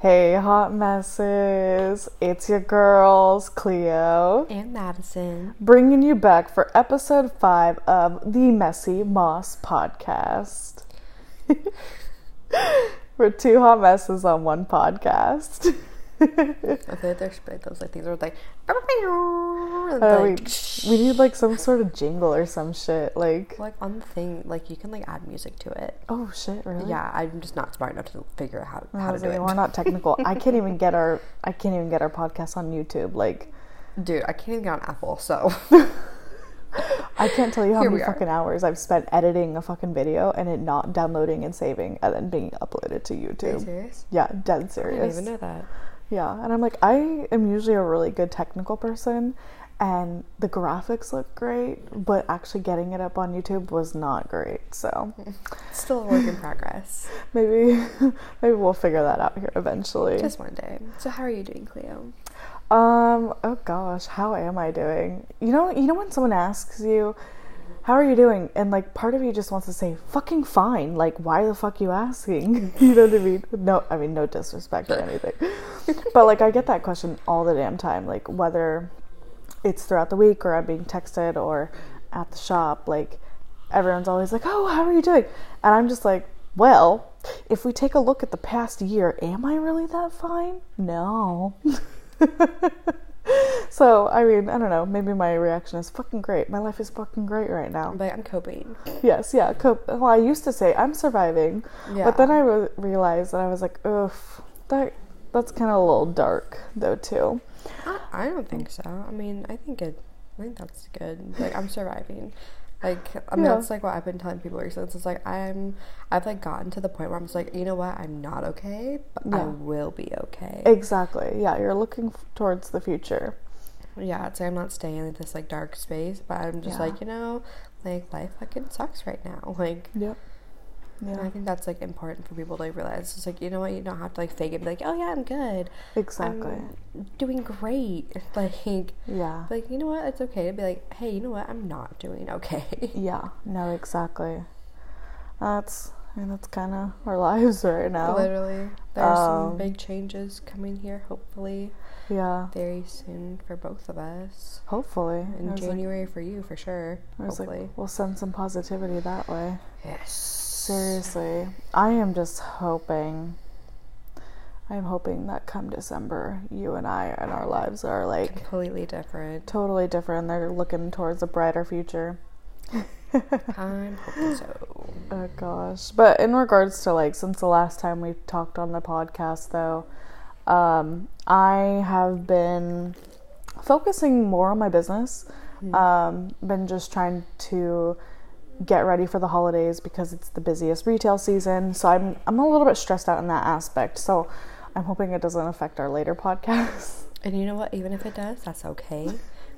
Hey, hot messes. It's your girls, Cleo, and Madison. bringing you back for episode five of the Messy Moss podcast. We're two hot messes on one podcast. I feel like there's like those like things are like, Uh, we, like, we need like some sort of jingle or some shit. Like, like on the thing, like you can like add music to it. oh shit, really? Yeah, I'm just not smart enough to figure out how, how to do like, it. We're not technical. I can't even get our I can't even get our podcast on YouTube. Like, Dude, I can't even get on Apple, so I can't tell you how Here many fucking hours I've spent editing a fucking video and it not downloading and saving and then being uploaded to Are you YouTube. serious? Yeah, dead serious. I didn't even know that. Yeah, and I'm like, I am usually a really good technical person, and the graphics look great, but actually getting it up on YouTube was not great. So still a work in progress. maybe, maybe we'll figure that out here eventually. Just one day. So how are you doing, Cleo? Um, oh gosh, how am I doing? You know, you know when someone asks you, "How are you doing?" and like part of you just wants to say, "Fucking fine." Like, why the fuck you asking? you know what I mean? No, I mean no disrespect or anything. but like I get that question all the damn time, like whether it's throughout the week or I'm being texted or at the shop, like everyone's always like, "Oh, how are you doing?" And I'm just like, "Well, if we take a look at the past year, am I really that fine? No." so, I mean, I don't know. Maybe my reaction is fucking great. My life is fucking great right now. But I'm coping. Yes, yeah. Cope. Well, I used to say I'm surviving, Yeah. but then I re- realized that I was like, oof, that that's kind of a little dark though too. I, I don't think so. I mean, I think it. I think that's good. Like I'm surviving. Like I mean, Yeah. that's like what I've been telling people recently. It's like I'm. I've like gotten to the point where I'm just like, you know what? I'm not okay, but I will be okay. Exactly. Yeah, you're looking f- towards the future. yeah, it's like I'm not staying in this like dark space, but I'm just Yeah. like you know, like life fucking sucks right now. Like. Yep. And I think that's like important for people to like, realize. It's like you know what, you don't have to like fake it. and Be like, oh yeah, I'm good. Exactly. I'm doing great. Like, Yeah. like you know what? It's okay to be like, hey, you know what? I'm not doing okay. Yeah. No. Exactly. That's and that's kind of our lives right now. Literally, there's Um, some big changes coming here. Hopefully, Yeah. very soon for both of us. Hopefully. In I was like- January for you, for sure. I Hopefully, like, we'll send some positivity that way. yes. Seriously, I am just hoping. I am hoping that come December, you and I and our lives are like Completely different. totally different. They're looking towards a brighter future. I'm hoping so. Oh gosh. But in regards to like since the last time we talked on the podcast though, um, I have been focusing more on my business. Um, been just trying to get ready for the holidays because it's the busiest retail season. So I'm I'm a little bit stressed out in that aspect. So I'm hoping it doesn't affect our later podcasts. And you know what? Even if it does, that's okay.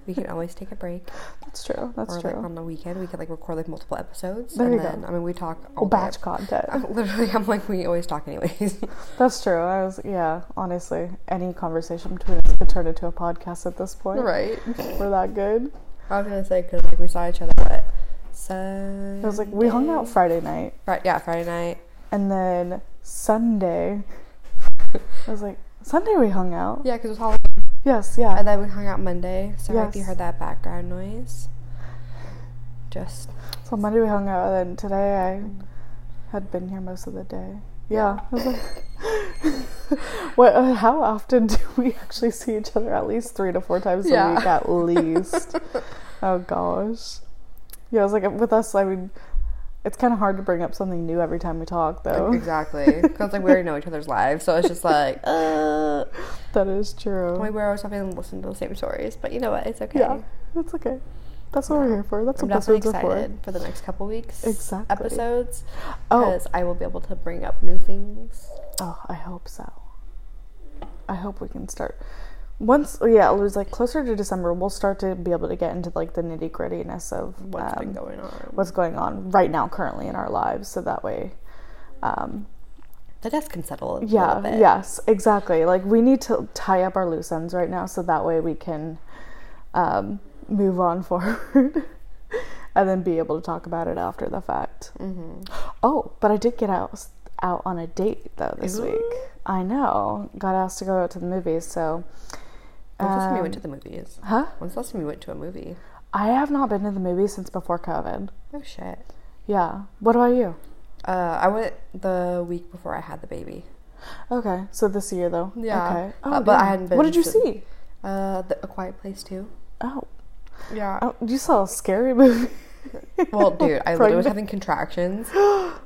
We can always take a break. That's true. That's or true. like on the weekend, we could like record like multiple episodes. There and you go. then, I mean, we talk all Well, batch content. I'm literally, I'm like, we always talk anyways. That's true. I was yeah. Honestly, any conversation between us could turn into a podcast at this point. right. We're that good. I was gonna say because like we saw each other Sunday. It was like we hung out Friday night, Right, yeah, Friday night. and then Sunday. I was like Sunday we hung out. Yeah, because it was Halloween. Yes, yeah. And then we hung out Monday. Sorry if you heard that background noise. Just So Monday we hung out, and then today I had been here most of the day. Yeah. I was like, what? uh, How often do we actually see each other? At least three to four times Yeah. a week, at least. oh gosh. Yeah, I was like, with us, I mean, it's kind of hard to bring up something new every time we talk, though. exactly because like we already know each other's lives, so it's just like uh. That is true. We were always having to listen to the same stories, but you know what? It's okay. Yeah, that's okay. That's what we're here for. That's I'm what definitely are for. excited for the next couple weeks Exactly. episodes Oh. because I will be able to bring up new things. Oh, I hope so. I hope we can start. Once, yeah, it was like closer to December, we'll start to be able to get into like the nitty grittiness of What's been um, going on? what's going on right now, currently in our lives. So that way, um, the dust can settle a yeah, little bit. yes, exactly. Like we need to tie up our loose ends right now, so that way we can um, move on forward. and then be able to talk about it after the fact. Mm-hmm. Oh, but I did get out out on a date though this Ooh. week. I know. Got asked to go out to the movies, so. When's the last time you went um, to the movies? Huh? When's the last time you went to a movie? I have not been to the movies since before COVID. Oh shit. Yeah. What about you? Uh, I went the week before I had the baby. Okay, so this year though. Yeah. Okay. Uh, but I hadn't been What did you to- see? Uh, the, A Quiet Place too. Oh, Yeah. oh, you saw a scary movie. Well, dude, I literally was having contractions.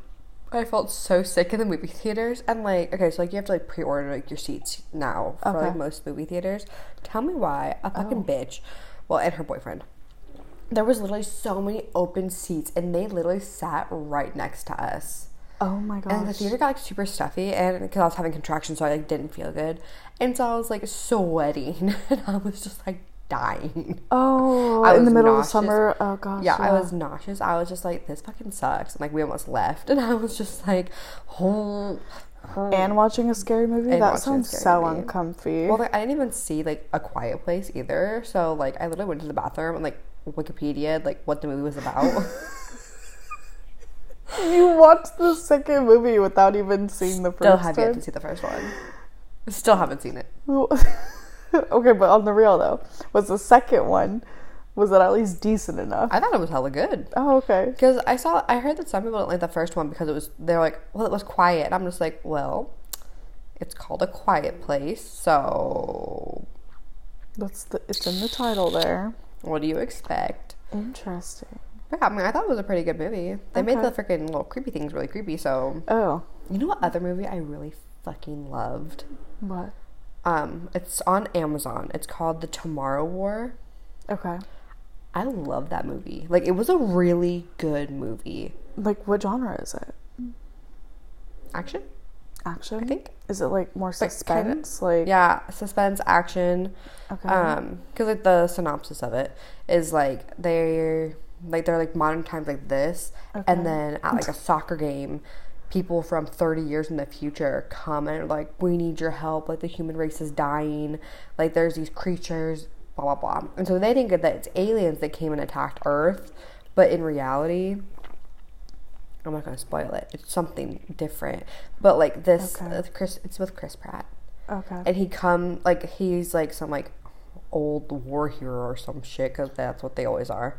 I felt so sick in the movie theaters, and like, okay, so like you have to like pre-order like your seats now for like most movie theaters. Tell me why a fucking Oh. bitch, well, and her boyfriend. There was literally so many open seats, and they literally sat right next to us. Oh my gosh. And the theater got like super stuffy, and because I was having contractions, so I like didn't feel good, and so I was like sweating, and I was just like dying. Oh, I in the middle nauseous. of summer. Oh gosh. Yeah, I was nauseous. I was just like, this fucking sucks. And like, we almost left. And I was just like, oh. And watching a scary movie. And that sounds so movie. uncomfy. Well, like, I didn't even see like a quiet place either. So like, I literally went to the bathroom and like Wikipedia like what the movie was about. you watched the second movie without even seeing the first Still have yet to see the first one. Still haven't seen it. okay, but on the real though, was the second one was it at least decent enough? I thought it was hella good. Oh, okay. Because I saw, I heard that some people didn't like the first one because it was, they're like, well, it was quiet. And I'm just like, well, it's called a quiet place. So That's the it's in the title there. what do you expect? Interesting. Yeah, I mean, I thought it was a pretty good movie. They made the freaking little creepy things really creepy. So, Oh, you know what other movie I really fucking loved? what? Um, it's on Amazon. It's called The Tomorrow War. Okay. I love that movie. Like, it was a really good movie. Like what genre is it? Action, Action? I think. Is it like more Like, suspense? Like Yeah, suspense, action. okay. Um, because like the synopsis of it is like they're like they're like modern times like this, Okay. and then at like a soccer game, people from thirty years in the future come and are like, "We need your help. Like the human race is dying. Like there's these creatures, blah blah blah." And so they think that it's aliens that came and attacked Earth, but in reality. I'm not gonna spoil it. It's something different, but like this, Okay. uh, Chris. It's with Chris Pratt okay. and he come like he's like some like old war hero or some shit because that's what they always are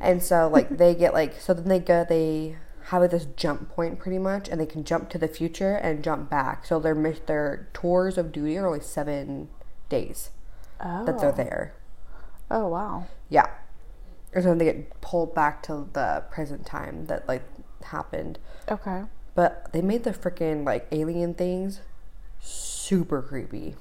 and so like they get like so then they go they have like this jump point pretty much and they can jump to the future and jump back so their their tours of duty are only seven days oh. that they're oh. there Oh wow. yeah and so they get pulled back to the present time that like happened Okay. but they made the freaking like alien things super creepy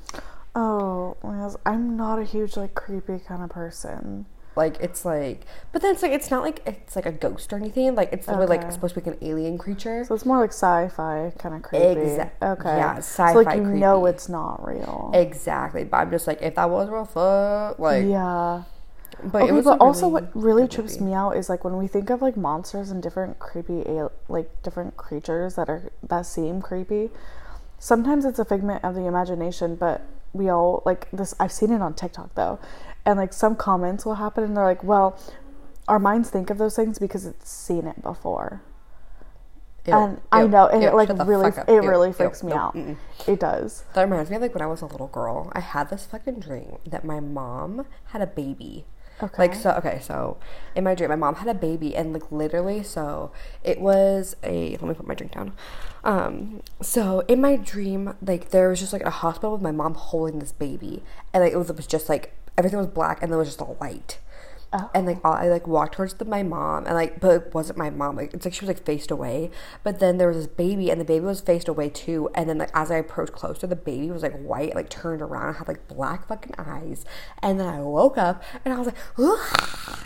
Oh. I'm not a huge like creepy kind of person. Like it's like, but then it's like it's not like it's like a ghost or anything. Like it's literally like Okay. supposed to be like an alien creature. So it's more like sci-fi kind of creepy. Exactly. Okay. yeah, sci-fi. So like you know it's not real. Exactly, but I'm just like, if that was real, fuck, like, yeah. but okay, it was but also really what really trips me out is like when we think of like monsters and different creepy like different creatures that are that seem creepy. Sometimes it's a figment of the imagination, but we all like this. I've seen it on TikTok though, and like some comments will happen, and they're like, "Well, our minds think of those things because it's seen it before." Ew, and I know, and ew, it like really, it ew, really ew, freaks me out. mm-mm. It does. That reminds me of like when I was a little girl. I had this fucking dream that my mom had a baby. Okay. Like so okay, so in my dream my mom had a baby and like literally so it was a let me put my drink down. Um so in my dream like there was just like a hospital with my mom holding this baby and like it was, it was just like everything was black and there was just a light. Oh. And like I like walked towards the, my mom and like but it wasn't my mom like it's like she was like faced away but then there was this baby and the baby was faced away too and then like as I approached closer the baby was like white like turned around and had like black fucking eyes and then I woke up and I was like Ugh.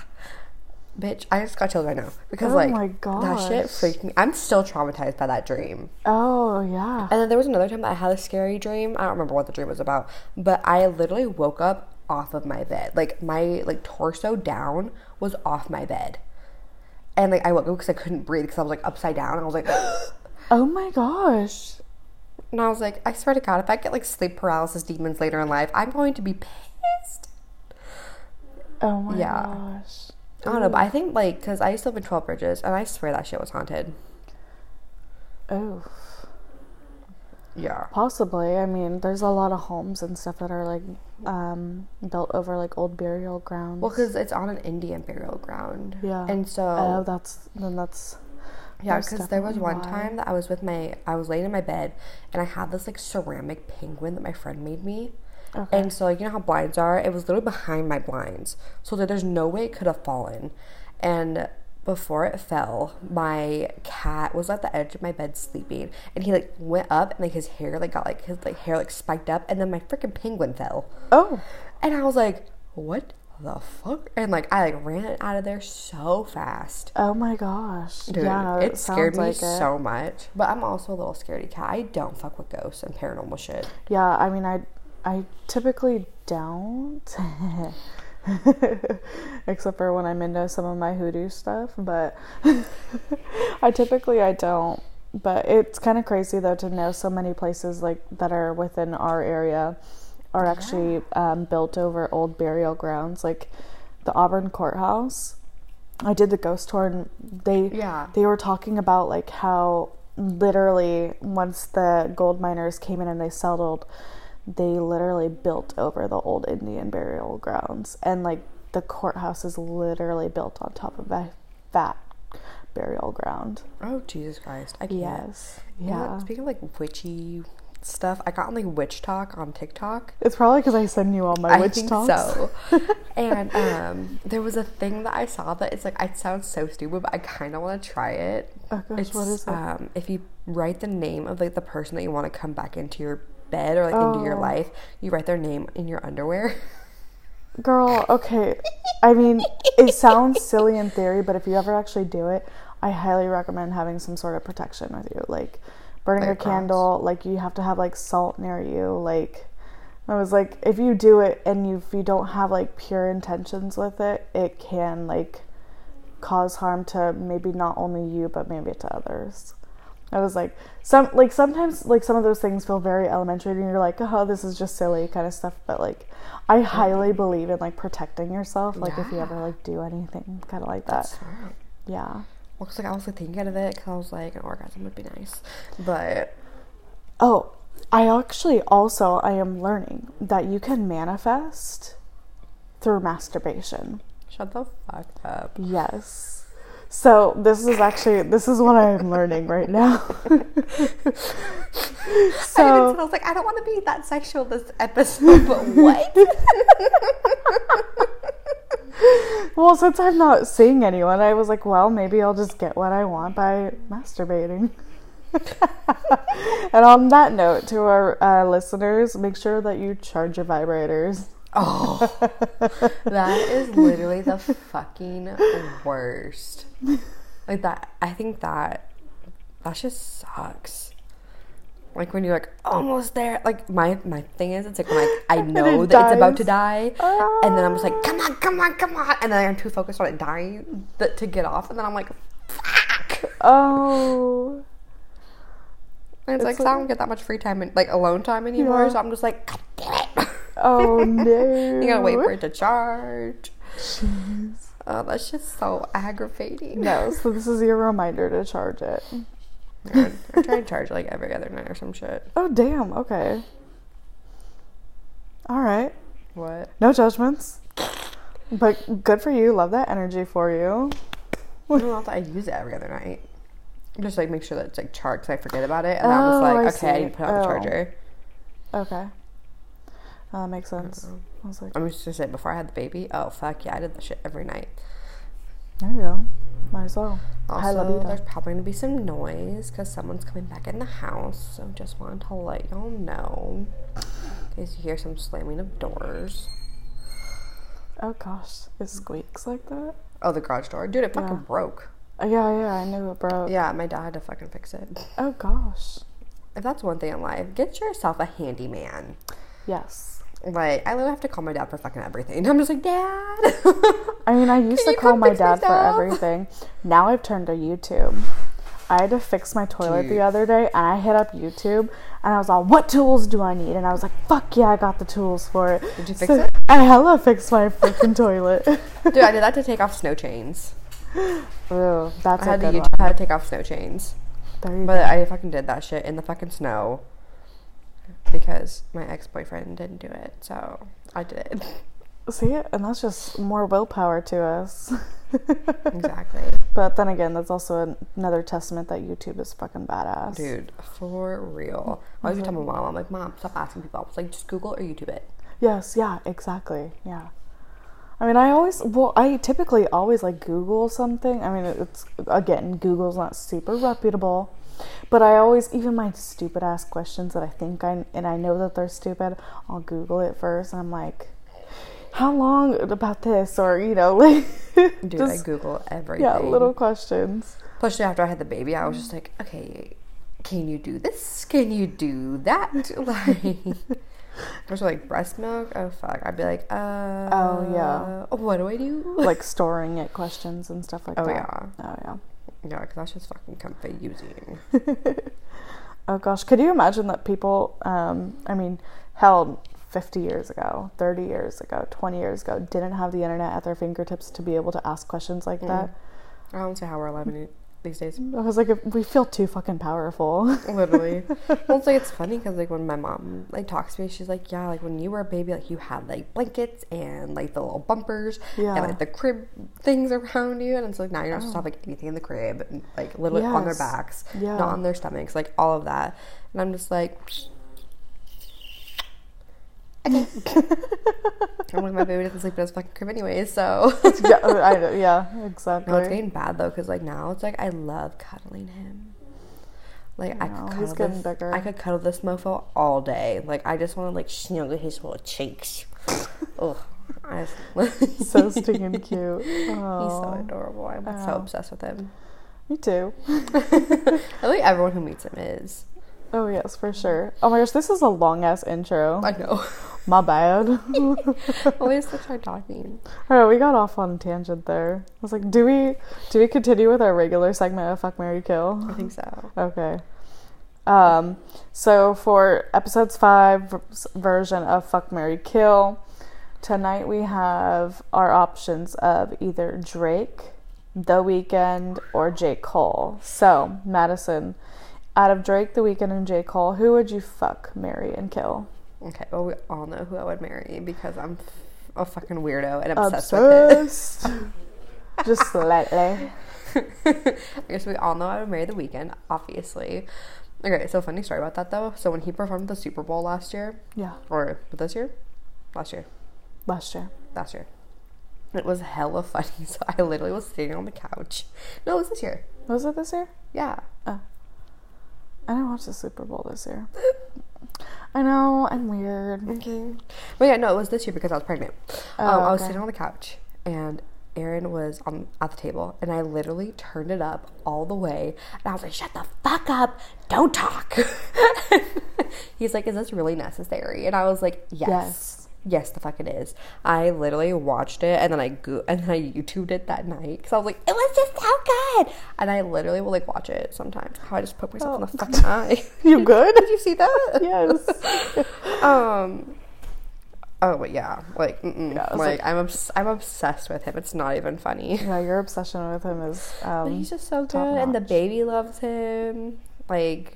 bitch I just got chills right now because Oh like my that shit freaked me I'm still traumatized by that dream Oh yeah. and then there was another time that I had a scary dream. I don't remember what the dream was about, but I literally woke up off of my bed. Like my like torso down was off my bed. And like I woke up because I couldn't breathe because I was like upside down and I was like Oh my gosh. and I was like, I swear to God, if I get like sleep paralysis demons later in life, I'm going to be pissed. Oh my Yeah. gosh. I don't know, but I think like because I used to live in Twelve Bridges and I swear that shit was haunted. Oh. Yeah. Possibly. I mean, there's a lot of homes and stuff that are like um, built over like old burial grounds. Well, because it's on an Indian burial ground. Yeah. And so. oh, that's then that's Yeah, because there was one why. time that I was with my, I was laying in my bed, and I had this like ceramic penguin that my friend made me, okay. and so like you know how blinds are, it was literally behind my blinds, so that there's no way it could have fallen, and before it fell, my cat was at the edge of my bed sleeping, and he like went up and like his hair like got like his like hair like spiked up, and then my freaking penguin fell, oh, and I was like, what the fuck, and like I like ran out of there so fast. oh my gosh. Dude, yeah, no, it scared me like it. so much. But I'm also a little scaredy cat. I don't fuck with ghosts and paranormal shit. Yeah, I mean, I I typically don't, except for when I'm into some of my hoodoo stuff. But I typically I don't. But it's kind of crazy though to know so many places like that are within our area are actually um, built over old burial grounds, like the Auburn courthouse. I did the ghost tour and they Yeah. they were talking about like how literally once the gold miners came in and they settled they literally built over the old indian burial grounds and like the courthouse is literally built on top of a fat burial ground Oh Jesus Christ! I can't. yes You yeah Speaking of like witchy stuff, I got on like WitchTok on TikTok. it's probably because i send you all my I witch think talks so. and um, there was a thing that I saw that it's like it sounds so stupid, but I kind of want to try it. oh gosh It's what is it um, if you write the name of like the person that you want to come back into your bed or like into your Oh. life, you write their name in your underwear. Girl, okay. I mean, it sounds silly in theory, but if you ever actually do it, I highly recommend having some sort of protection with you. Like burning Like a a cross. candle, like you have to have like salt near you. Like I was like, if you do it and you if you don't have like pure intentions with it, it can like cause harm to maybe not only you but maybe to others. I was like some like sometimes like some of those things feel very elementary and you're like, oh, this is just silly kind of stuff. But like I highly mm-hmm. believe in like protecting yourself. Like if you ever like do anything kind of like that. That's smart. Yeah. Well, 'cause, like I was like thinking of it because I was like an orgasm would be nice, but Oh, I actually also I am learning that you can manifest through masturbation. shut the fuck up. Yes. So this is actually this is what I am learning right now. I, so I was like, I don't want to be that sexual this episode, but what? well, since I'm not seeing anyone, I was like, well, maybe I'll just get what I want by masturbating. and on that note, to our uh, listeners, make sure that you charge your vibrators. Oh, that is literally the fucking worst. Like that, I think that that just sucks. Like when you're like almost there. Like my my thing is, it's like when like I know it that it's about to dies. die, ah. and then I'm just like, come on, come on, come on, and then I'm too focused on it dying that, to get off, and then I'm like, fuck. Oh, And it's, like, It's so I don't get that much free time and like alone time anymore. Yeah. So I'm just like, God damn it. Oh no! you gotta wait for it to charge. Jeez. Oh, that's just so aggravating. No, so this is your reminder to charge it. I I try to charge like every other night or some shit. Oh damn. Okay. All right. What? No judgments. But good for you. Love that energy for you. I if I use it every other night. Just like make sure that it's like charged 'cause I forget about it, and Oh, just I like, okay, I need to put on the Oh. charger. Okay. Uh, that makes sense. I was like, I'm just gonna say before I had the baby, oh fuck yeah, I did that shit every night. there you go. Might as well. Also, there's probably gonna be some noise because someone's coming back in the house. So just wanted to let y'all know in case you hear some slamming of doors. Oh gosh, it squeaks like that. Oh, the garage door, dude, it fucking Yeah. broke. Uh, yeah, yeah, I knew it broke. Yeah, my dad had to fucking fix it. Oh gosh. If that's one thing in life, get yourself a handyman. Yes. Like, I literally have to call my dad for fucking everything. I'm just like, Dad. I mean, I used to call my fix my dad for everything. Now I've turned to YouTube. I had to fix my toilet Dude. the other day, and I hit up YouTube, and I was all, "What tools do I need?" And I was like, "Fuck yeah, I got the tools for it." Did you fix So it? I hella fixed my freaking toilet. Dude, I did that to take off snow chains. Ooh, that's I a had to good YouTube one. how to take off snow chains. There you But I fucking did that shit in the fucking snow. Because my ex boyfriend didn't do it, so I did it. See, and that's just more willpower to us. exactly. But then again, that's also an- another testament that YouTube is fucking badass. Dude, for real. I always tell my mom, I'm like, Mom, stop asking people. I was like, just Google or YouTube it. Yes, yeah, exactly. Yeah. I mean, I always, well, I typically always like Google something. I mean, it's, again, Google's not super reputable. But I always, even my stupid ass questions that I think I, and I know that they're stupid, I'll Google it first. And I'm like, how long about this? Or, you know, like, Dude, I Google everything. yeah, little questions. Especially after I had the baby, I was just like, okay, can you do this? Can you do that? Like, was like breast milk. Oh fuck! I'd be like, uh, Oh, yeah. What do I do? Like storing it questions and stuff like Oh, that. Oh yeah. Oh, yeah. Yeah, because that's just fucking confusing. Oh gosh, could you imagine that people, um, I mean, hell, 50 years ago, 30 years ago, 20 years ago, didn't have the internet at their fingertips to be able to ask questions like that? I don't see how we're living in these days. I was like, we feel too fucking powerful. Literally. well, it's like it's funny because like when my mom like talks to me, she's like, yeah, like when you were a baby, like you had like blankets and like the little bumpers Yeah. and like the crib things around you, and it's like now you're not supposed to oh. have like anything in the crib, and, like literally on their backs, Yeah. not on their stomachs, like all of that, and I'm just like. I'm like my baby doesn't sleep in his fucking crib anyways, so yeah, I, know, yeah, exactly. no, it's getting bad though, because like now it's like I love cuddling him. Like I could he's cuddle getting this, bigger. I could cuddle this mofo all day. Like I just want to like snuggle his little cheeks. Ugh, I just, so stinking cute. he's so adorable. I'm so obsessed with him. me too. I think everyone who meets him is. Oh, yes, for sure. Oh my gosh, this is a long ass intro. I know. My bad. Always to try talking. All right, we got off on a tangent there. I was like, do we do we continue with our regular segment of Fuck Mary Kill? I think so. Okay. Um, so for episodes five version of Fuck Mary Kill, tonight we have our options of either Drake, The Weeknd, or J. Cole. So Madison, out of Drake, The Weeknd, and J. Cole, who would you fuck, marry, and kill? Okay. Well, we all know who I would marry because I'm a fucking weirdo and obsessed, with Obsessed. Just slightly. I guess we all know I would marry the Weeknd, obviously. Okay, so funny story about that though. So when he performed the Super Bowl last year, Yeah, or this year, last year, last year. last year, it was hella funny. So I literally was sitting on the couch. No, it was this year. Was it this year? Yeah. Oh. I didn't watch the Super Bowl this year. I know, I'm weird. Okay. But yeah, no, it was this year because I was pregnant. Oh, um, I was okay. sitting on the couch and Aaron was on at the table and I literally turned it up all the way and I was like, "Shut the fuck up! Don't talk." He's like, "Is this really necessary?" And I was like, "Yes." Yes. Yes, the fuck it is. I literally watched it and then I go- and then I YouTubed it that night because I was like, it was just so good. And I literally will like watch it sometimes. How I just poke myself in the fucking eye. You good? Did you see that? yes. Um. Oh, but yeah, like. Yeah, like, like- I'm obs- I'm obsessed with him. It's not even funny. Yeah, your obsession with him is. But Um, he's just so good, and the baby loves him. Like,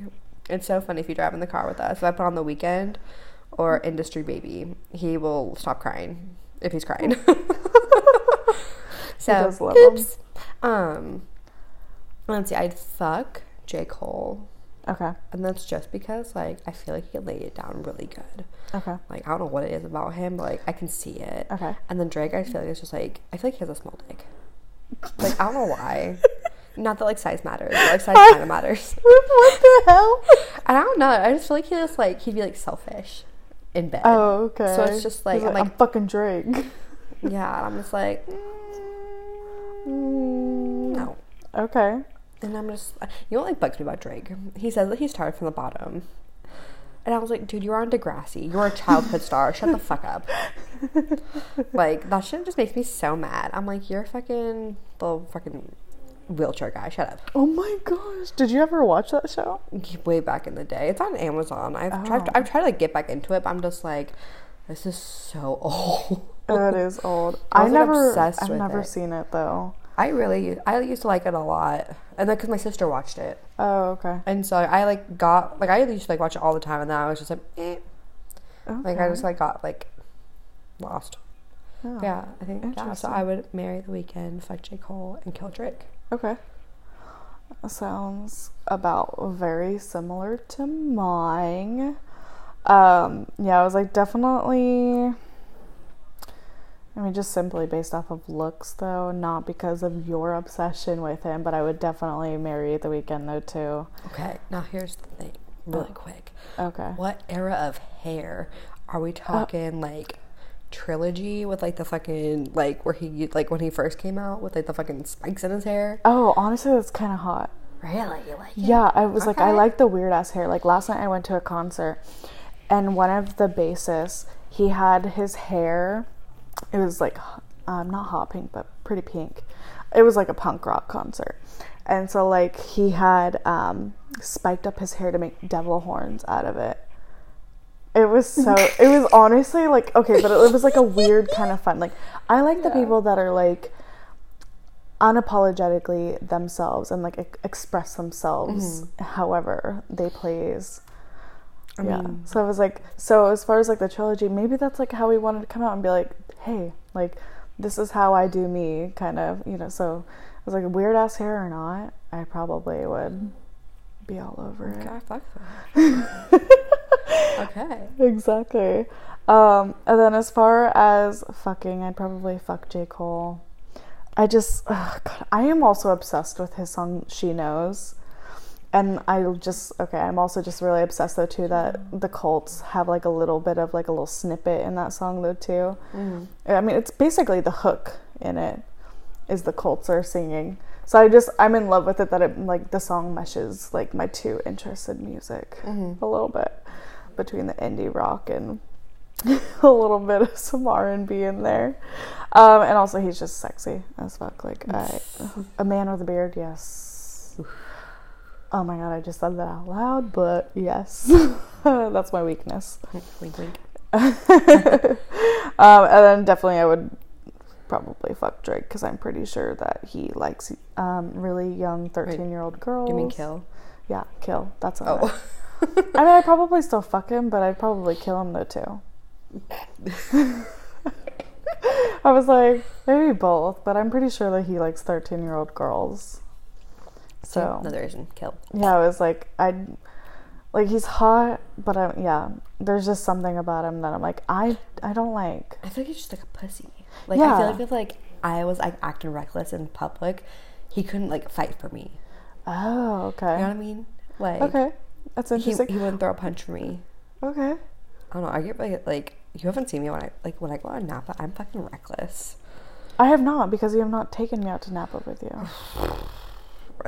it's so funny if you drive in the car with us. If I put on the Weeknd or Industry Baby, he will stop crying if he's crying. so, love him. Um, let's see. I'd fuck J Cole, okay. and that's just because like I feel like he lay it down really good. Okay. Like I don't know what it is about him, but like I can see it. Okay. And then Drake, I feel like it's just like I feel like he has a small dick. Like I don't know why. Not that like size matters, but like size kind of matters. what the hell? And I don't know. I just feel like he just like he'd be like selfish in bed. Oh, okay. So it's just like I'm I'm like fucking Drake. yeah. And I'm just like mm, no. Okay. And I'm just you know what like bugs me about Drake? He says that he started from the bottom. And I was like, dude, you're on Degrassi. You're a childhood star. Shut the fuck up. like that shit just makes me so mad. I'm like, you're fucking the fucking wheelchair guy. Shut up. Oh my gosh. Did you ever watch that show? Way back in the day, it's on Amazon. I've tried. Oh. I've tried to like get back into it, but I'm just like, this is so old. That is old. I I, was, like, never. obsessed I've never it. seen it though. I really, I used to like it a lot, and then because my sister watched it, Oh, okay. and so I like got like I used to like watch it all the time, and then I was just like, eh. like I just like got like lost. Oh, Yeah, I think yeah. So I would marry the Weeknd, fuck J Cole, and kill Drake. Okay. Sounds about very similar to mine. Um, yeah, I was like definitely. I mean, just simply based off of looks, though, not because of your obsession with him, but I would definitely marry the Weeknd, though, too. Okay, now here's the thing, really Oh. quick. Okay. What era of hair are we talking? like trilogy with like the fucking like where he like when he first came out with like the fucking spikes in his hair. Oh, honestly, that's kind of hot. Really, you like it? Yeah, I was like, I like the weird ass hair. Like last night, I went to a concert, and one of the bassists, he had his hair. It was like, um, not hot pink, but pretty pink. It was like a punk rock concert, and so like he had um, spiked up his hair to make devil horns out of it. It was so. it was honestly like okay, but it, was like a weird kind of fun. Like I like the people that are like unapologetically themselves and like ex- express themselves however they please. Mm-hmm. I yeah. mean- so I was like, so as far as like the trilogy, maybe that's like how we wanted to come out and be like, hey, like this is how I do me, kind of, you know. So I was like, weird ass hair or not, I probably would be all over it. Okay, fuck that. okay. Exactly. Um, and then as far as fucking, I'd probably fuck J. Cole. I just, ugh, God, I am also obsessed with his song "She Knows," and I just okay. I'm also just really obsessed though too that the Cults have like a little bit of like a little snippet in that song though too. Mm-hmm. I mean, it's basically the hook in it is the Cults are singing. So I just I'm in love with it that it like the song meshes like my two interests in music Mm-hmm. a little bit between the indie rock and a little bit of some R and B in there. Um, and also he's just sexy as fuck. Like I, a man with a beard, yes. Oh my god, I just said that out loud, but yes, that's my weakness. Wink, wink. um, and then definitely I would probably fuck Drake because I'm pretty sure that he likes um, really young 13 year old girls. You mean kill? Yeah, kill. That's all. Oh. I mean, I'd probably still fuck him, but I'd probably kill him though too. I was like, maybe both, but I'm pretty sure that he likes 13 year old girls. So Another reason, kill. yeah, I was like, I like he's hot, but I yeah, there's just something about him that I'm like, I I don't like. I feel like he's just like a pussy. Like I feel like if like I was like acting reckless in public, he couldn't like fight for me. Oh, okay. You know what I mean? Like Okay, that's interesting. he wouldn't throw a punch for me. okay. I don't know. I get like like you haven't seen me when I like when I go on Napa. I'm fucking reckless. I have not because you have not taken me out to Napa with you.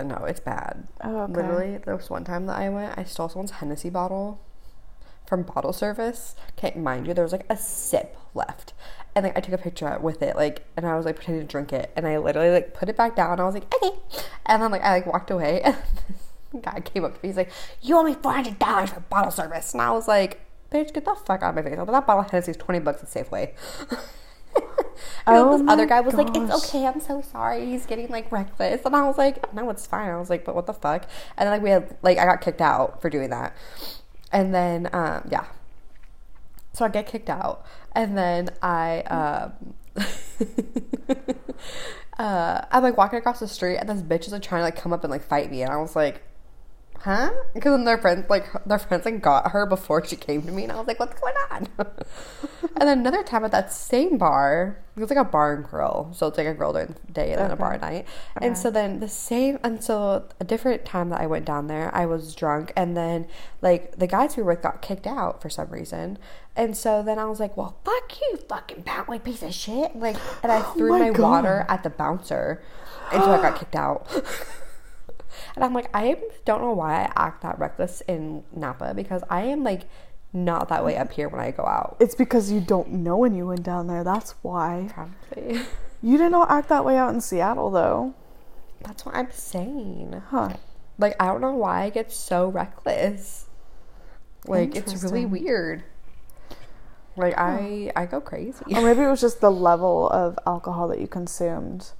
No, it's bad. Oh, okay. Literally, there was one time that I went. I stole someone's Hennessy bottle from bottle service. Can't mind you, there was like a sip left, and like I took a picture with it, like, and I was like pretending to drink it, and I literally like put it back down. I was like, okay, and then like I like walked away. And guy came up to me. He's like, "You owe me four hundred dollars for bottle service," and I was like, "Bitch, get the fuck out of my face!" But that bottle of Hennessy is twenty bucks at Safeway. And Oh this other guy was like, "It's okay, I'm so sorry." He's getting like reckless, and I was like, "No, it's fine." I was like, "But what the fuck?" And then like we had like I got kicked out for doing that, and then um, yeah, so I get kicked out, and then I um, uh, I'm like walking across the street, and this bitch is like trying to like come up and like fight me, and I was like. Huh? Because then their friends, like their friends, like got her before she came to me, and I was like, "What's going on?" and then another time at that same bar, it was like a bar and grill, so it's like a grill during the day and then a Okay. bar night. And so then the same, and so a different time that I went down there, I was drunk, and then like the guys we were with got kicked out for some reason, and so then I was like, "Well, fuck you, fucking bouncy piece of shit!" Like, and I oh threw my my, water at the bouncer, until I got kicked out. And I'm like, I don't know why I act that reckless in Napa because I am like not that way up here when I go out. It's because you don't know when you went down there. That's why. Probably. You did not act that way out in Seattle, though. That's what I'm saying. Huh. Like, I don't know why I get so reckless. Like, it's really weird. Like, I I go crazy. Or maybe it was just the level of alcohol that you consumed.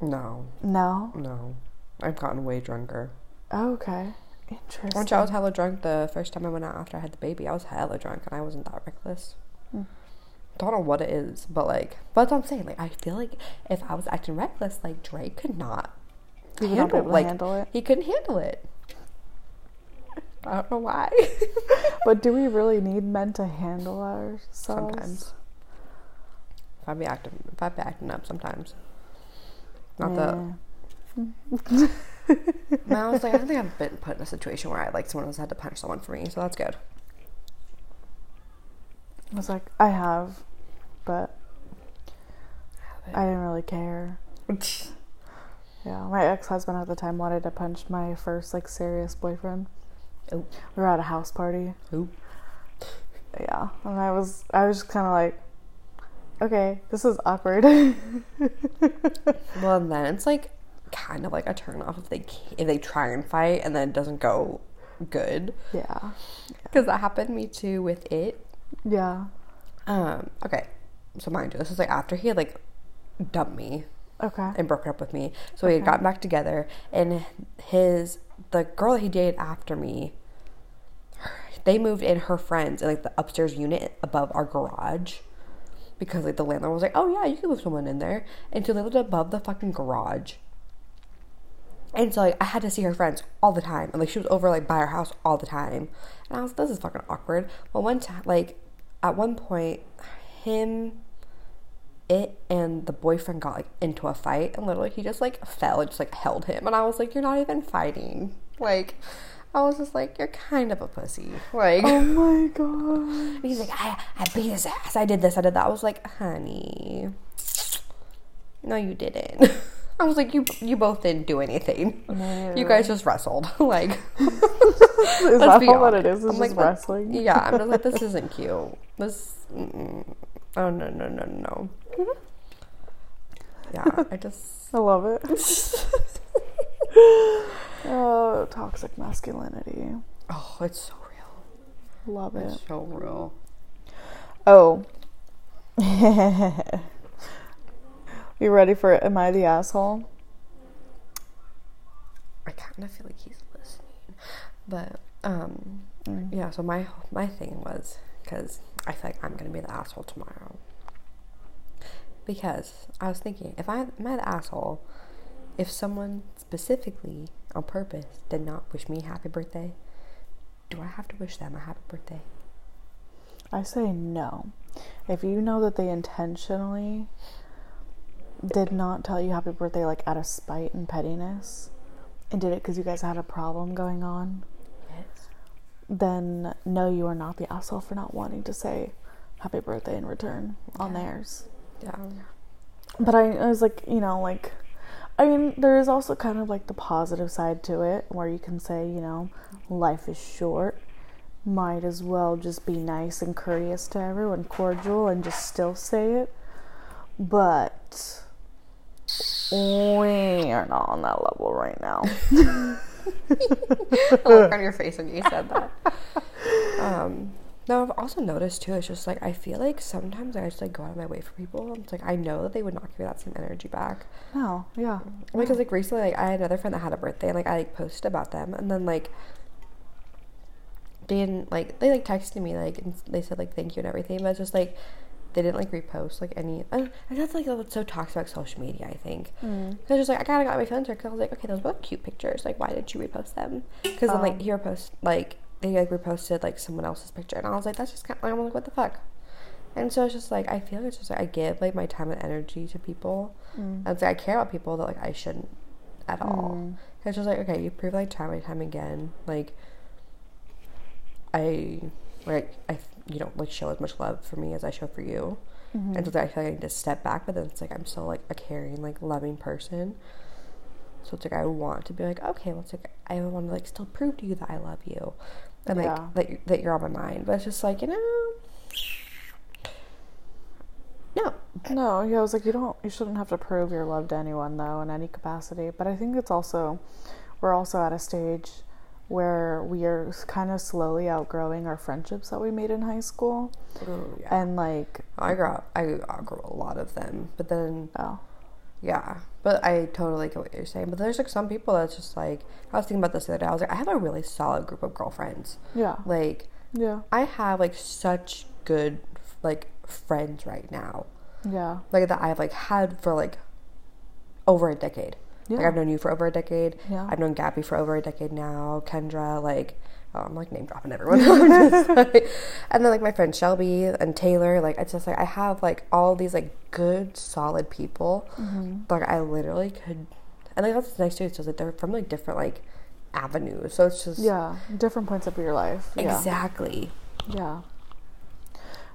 No, No. no. I've gotten way drunker. Oh, okay. Interesting. Once I was hella drunk the first time I went out after I had the baby, I was hella drunk and I wasn't that reckless. Hmm. Don't know what it is, but like, but that's what I'm saying. Like, I feel like if I was acting reckless, like Drake could not not be handle, to like handle it. he couldn't handle it. I don't know why. But do we really need men to handle ourselves? sometimes, if I be acting, if I be acting up, sometimes. Not that No, I was like, I don't think I've been put in a situation where I like someone else had to punch someone for me, so that's good. I was like, I have, but I didn't really care. Yeah, my ex husband at the time wanted to punch my first like serious boyfriend. Oh. We were at a house party. Ooh. Yeah, and I was I was just kind of like, okay, this is awkward. Well, and then it's like kind of like a turn off if they if they try and fight and then it doesn't go good. yeah, Because that happened to me too with it. yeah, Um. Okay. So mind you, this was like after he had like dumped me okay, and broken up with me. So we had gotten back together, and his the girl that he dated after me, they moved in her friends in like the upstairs unit above our garage, because like the landlord was like, "Oh yeah, you can move someone in there," and so they lived above the fucking garage. And so like I had to see her friends all the time, and like she was over like by our house all the time, and I was this is fucking awkward. But one time like at one point, him it and the boyfriend got like into a fight and literally he just like fell and just like held him and I was like, You're not even fighting. Like I was just like, You're kind of a pussy. Like oh my god, he's like, I I beat his ass, I did this, I did that. I was like, honey. No you didn't. I was like, You you both didn't do anything. You guys just wrestled. like is that all what honest. it is? Is I'm just like, "Let- wrestling? Yeah, I'm just like, this isn't cute. This mm-mm. Oh no no no no. Mm-hmm. Yeah, I just I love it. oh, toxic masculinity. Oh, it's so real. Love it. It's so real. Oh. You ready for it? Am I the Asshole? I kind of feel like he's listening, but um, Mm. yeah. So my my thing was because I feel like I'm gonna be the asshole tomorrow. Because I was thinking, if I am I the asshole, if someone specifically on purpose did not wish me happy birthday, do I have to wish them a happy birthday? I say no. If you know that they intentionally did not tell you happy birthday, like out of spite and pettiness, and did it because you guys had a problem going on, Yes. then no, you are not the asshole for not wanting to say happy birthday in return on theirs. Yeah. But I, I was like, you know, like, I mean, there is also kind of like the positive side to it where you can say, you know, life is short. Might as well just be nice and courteous to everyone, cordial, and just still say it. But we are not on that level right now. the look on your face when you said that. Um, no, I've also noticed too. It's just like I feel like sometimes I just like go out of my way for people. It's like I know that they would not give me that same energy back. No, yeah. Because like recently, like I had another friend that had a birthday, and like I like posted about them, and then like they didn't like they like texted me like and they said like thank you and everything, but it's just like they didn't like repost like any. And that's like what's so toxic about social media. I think. Mm. Cause just like I kind of got my feelings hurt because I was like, okay, those were cute pictures. Like, why did you repost them? Because then like Um. he repost like they like reposted like someone else's picture, and I was like, that's just kind of like I'm like, what the fuck? And so it's just like I feel like it's just like I give like my time and energy to people, Mm. and it's like I care about people that like I shouldn't at all. Mm. It's just like okay, you prove like time and time again, like I like I you don't like show as much love for me as I show for you. Mhm. And so I feel like I need to step back, but then it's like I'm still like a caring, like loving person. So it's like I want to be like, okay, well, it's like I want to like still prove to you that I love you, and like Yeah. that you, that you're on my mind. But it's just like you know, no, No, yeah, I was like, you don't, you shouldn't have to prove your love to anyone though in any capacity. But I think it's also, we're also at a stage where we are kind of slowly outgrowing our friendships that we made in high school, Ooh, yeah. and like, I grew I outgrew a lot of them, but then oh, Yeah, but I totally get what you're saying. But there's like some people that's just like I was thinking about this the other day. I was like, I have a really solid group of girlfriends. Yeah. Like Yeah. I have like such good like friends right now. Yeah. Like that I've like had for like over a decade. Like I've known you for over a decade. Yeah. I've known Gabby for over a decade now. Kendra, like oh, I'm like name dropping everyone. Just, like- and then like my friend Shelby and Taylor. Like it's just like I have like all these like good solid people. Mm-hmm. Like I literally could, and like that's nice too. It's just like they're from like different like avenues. So it's just Yeah. Different points of your life. Exactly. Yeah.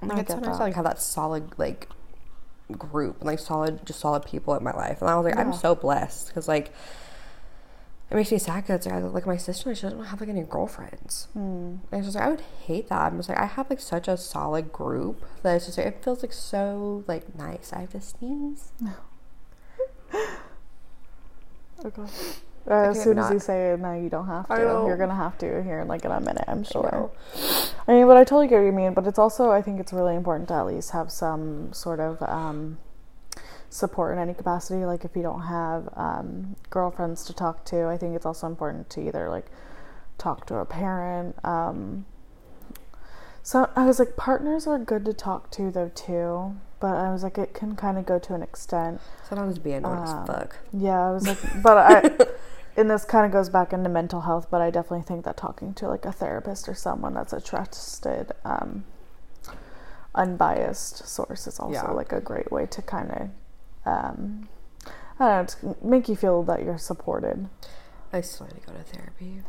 Like I it's so get nice to that. like have that solid like group and like solid just solid people in my life. And I was like, I'm so blessed because like it makes me sad because like, like my sister, she doesn't have like any girlfriends. Hmm. And it's just like I would hate that. I'm just like I have like such a solid group that it's just like it feels like so like nice. I have to sneeze. Okay. Uh, as soon as you say it, no, you don't have I to. You're gonna have to here in like in a minute, I'm sure. know. I mean, but I totally get what you mean. But it's also, I think it's really important to at least have some sort of um, support in any capacity. Like if you don't have um, girlfriends to talk to, I think it's also important to either like talk to a parent. Um, so I was like, partners are good to talk to though too. But I was like, it can kind of go to an extent. Sometimes be annoying Um, as fuck. Yeah, I was like, but I, and this kind of goes back into mental health, but I definitely think that talking to like a therapist or someone that's a trusted, um, unbiased source is also Yeah. like a great way to kind of, um, I don't know, to make you feel that you're supported. I still need to go to therapy.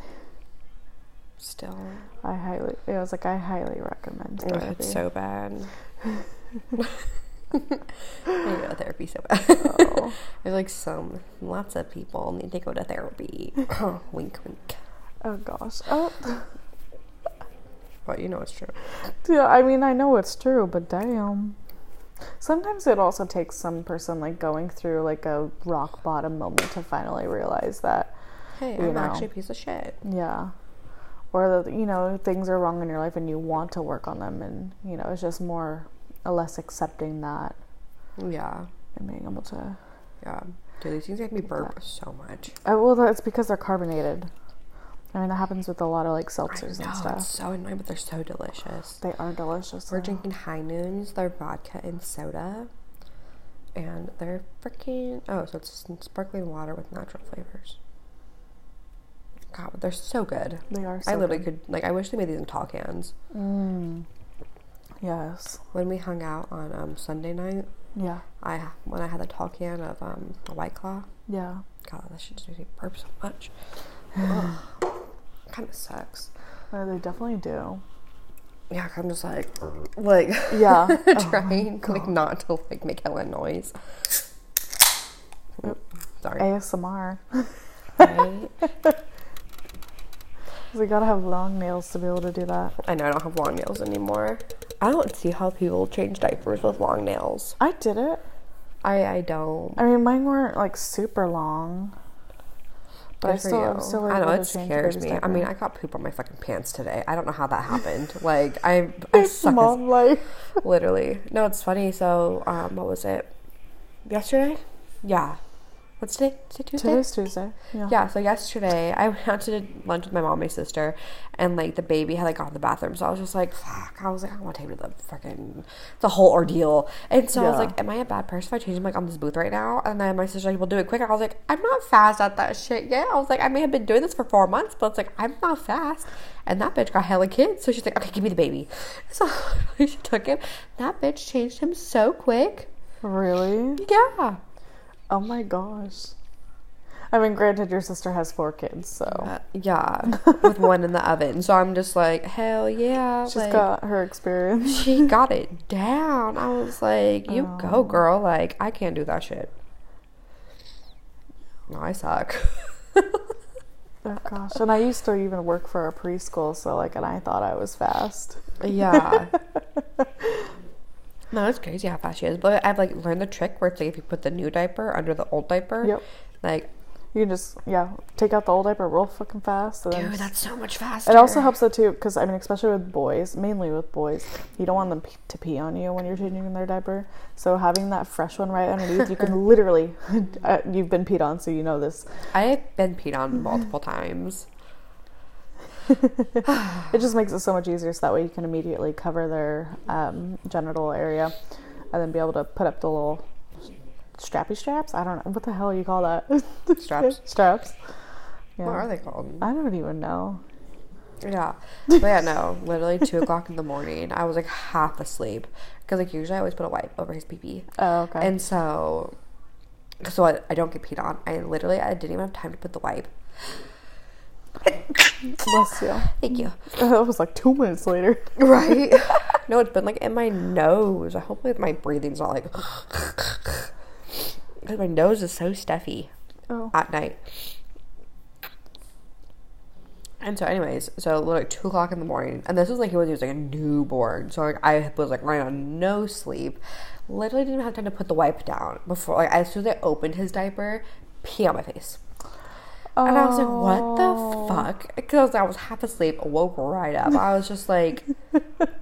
Still, I highly, it was like I highly recommend therapy. it's so bad. I need to go to therapy so bad. Oh. There's like some lots of people need to go to therapy. Oh. wink, wink. oh gosh. Oh, But you know it's true. yeah. I mean, I know it's true, but damn. Sometimes it also takes some person like going through like a rock bottom moment to finally realize that Hey, You I'm know. actually a piece of shit. Yeah. Or that, you know, things are wrong in your life and you want to work on them and, you know, it's just more or less accepting that Yeah, and being able to yeah. Dude, these things make me burp so much. uh, well that's because they're carbonated. I mean that happens with a lot of like seltzers know, and stuff. it's so annoying, but they're so delicious. They are delicious. We're though. drinking High Noons. They're vodka and soda. And they're freaking. Oh, so it's sparkling water with natural flavors. God, they're so good. They are so I literally good. could. Like, I wish they made these in tall cans. Mm. Yes. When we hung out on um, Sunday night, Yeah. I when I had the tall can of um, White Claw. Yeah. God, that shit just makes me burp so much. kind of sucks. Uh, they definitely do. Yeah, I'm just like, like Yeah. trying like not to like make hella noise. Sorry. ASMR. Right? We gotta have long nails to be able to do that. I know I don't have long nails anymore. I don't see how people change diapers with long nails. I did it. I I don't. I mean, mine weren't like super long, but I Good for still. I'm still I know it scares me. I mean, I got poop on my fucking pants today. I don't know how that happened. like I, I it's suck mom life. literally. No, it's funny. So, um, what was it? Yesterday? Yeah. What's today? It Tuesday? Today's Tuesday. Yeah. Yeah, so yesterday I went out to lunch with my mom and my sister, and like the baby had like gone to the bathroom, so I was just like, "Fuck!" I was like, "I want to take her to the freaking the whole ordeal." And so I was like, "Am I a bad person if I change them like on this booth right now?" And then my sister's like, "We'll do it quick." I was like, "I'm not fast at that shit yet." I was like, "I may have been doing this for four months, but it's like I'm not fast." And that bitch got hella kids, so she's like, "Okay, give me the baby." So she took him. That bitch changed him so quick. Really? Yeah. Oh my gosh. I mean, granted, your sister has four kids, so Uh, yeah, with one in the oven. So I'm just like, hell yeah. she's like, got her experience. she got it down. I was like, you Oh. go, girl. Like, I can't do that shit. No, I suck. Oh gosh. And I used to even work for a preschool, so like, and I thought I was fast. yeah. no, it's crazy how fast she is. But I've like learned the trick where it's like if you put the new diaper under the old diaper, Yep. like You can just yeah take out the old diaper real fucking fast. And Dude, just- that's so much faster. it also helps though too because I mean especially with boys, mainly with boys, you don't want them p- to pee on you when you're changing their diaper. So having that fresh one right underneath, you can literally uh, you've been peed on, so you know this. I've been peed on multiple times. It just makes it so much easier, so that way you can immediately cover their um, genital area, and then be able to put up the little strappy straps. I don't know what the hell you call that. Straps? straps. Yeah. What are they called? I don't even know. Yeah. But yeah, no. Literally two o'clock in the morning. I was like half asleep. Because like usually I always put a wipe over his pee pee. Oh, okay. And so so I, I don't get peed on. I literally I didn't even have time to put the wipe. Bless you. Thank you. That was like two minutes later. Right? no, it's been like in my nose. I hope my breathing's not like because my nose is so stuffy Oh. at night. And so, anyways, so like two o'clock in the morning, and this was like he was, he was like a newborn, so like I was like running on no sleep. Literally didn't have time to put the wipe down before like as soon as I opened his diaper, pee on my face. And I was like, what Oh. the fuck? Because I was half asleep, woke right up. I was just like,